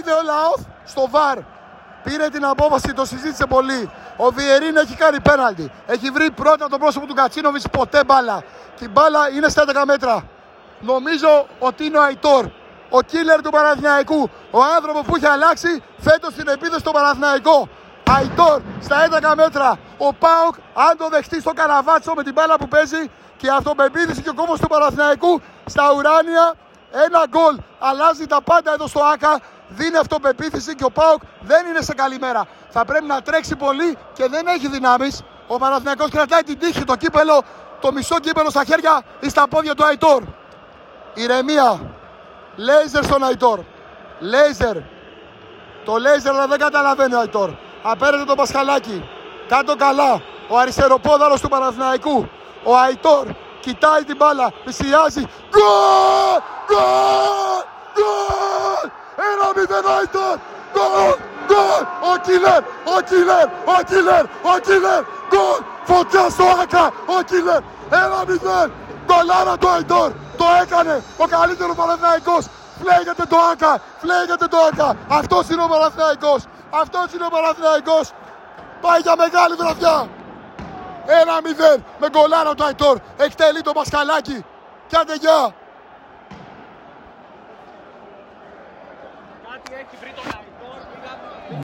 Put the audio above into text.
είδε ο Λαόθ στο βαρ. Πήρε την απόφαση, το συζήτησε πολύ. Ο Βιερίν έχει κάνει πέναλτι. Έχει βρει πρώτα το πρόσωπο του Κατσίνοβιτς ποτέ μπάλα. Και η μπάλα είναι στα 11 μέτρα. Νομίζω ότι είναι ο Αϊτόρ. Ο κίλερ του Παναθηναϊκού. Ο άνθρωπο που έχει αλλάξει φέτος την επίθεση στο Παναθηναϊκό. Αϊτόρ στα 11 μέτρα. Ο Πάοκ, αν το δεχτεί στο καραβάτσο με την μπάλα που παίζει και η αυτοπεποίθηση και ο κόμμα του Παναθηναϊκού στα ουράνια. Ένα γκολ αλλάζει τα πάντα εδώ στο ΑΚΑ. Δίνει αυτοπεποίθηση και ο Πάοκ δεν είναι σε καλή μέρα. Θα πρέπει να τρέξει πολύ και δεν έχει δυνάμεις. Ο Παναθηναϊκός κρατάει την τύχη, το κύπελο, το μισό κύπελο στα χέρια ή στα πόδια του Αϊτόρ. Ηρεμία. Λέιζερ στον Αϊτόρ. Λέιζερ. Το λέιζερ αλλά δεν καταλαβαίνει ο Αϊτόρ. Απέρετε το Πασχαλάκι. Κάτω καλά. Ο αριστεροπόδαρος του Παναθηναϊκού. Ο Αϊτόρ κοιτάει την μπάλα. Πλησιάζει. Γκολ! Γκολ! Γκολ! Ένα μηδέν Αϊτόρ! Γκολ! Γκολ! Ο Κίλερ! Ο Κίλερ! Ο Κίλερ! Ο Κίλερ! Γκολ! Φωτιά στο Άκα! Ο Κίλερ! Ένα μηδέν! Γκολάρα το Αϊτόρ! Το έκανε ο καλύτερος Παναθηναϊκός! Φλέγεται το Άκα! Φλέγεται το Άκα! Αυτός είναι ο Παναθηναϊκός! Αυτός είναι ο Παναθηναϊκός! Πάει για μεγάλη βραδιά! 1-0 με γκολάρα του Αϊτόρ. Εκτελεί το Πασκαλάκι. Κι άντε γεια. Κάτι έχει βρει τον Αϊτόρ.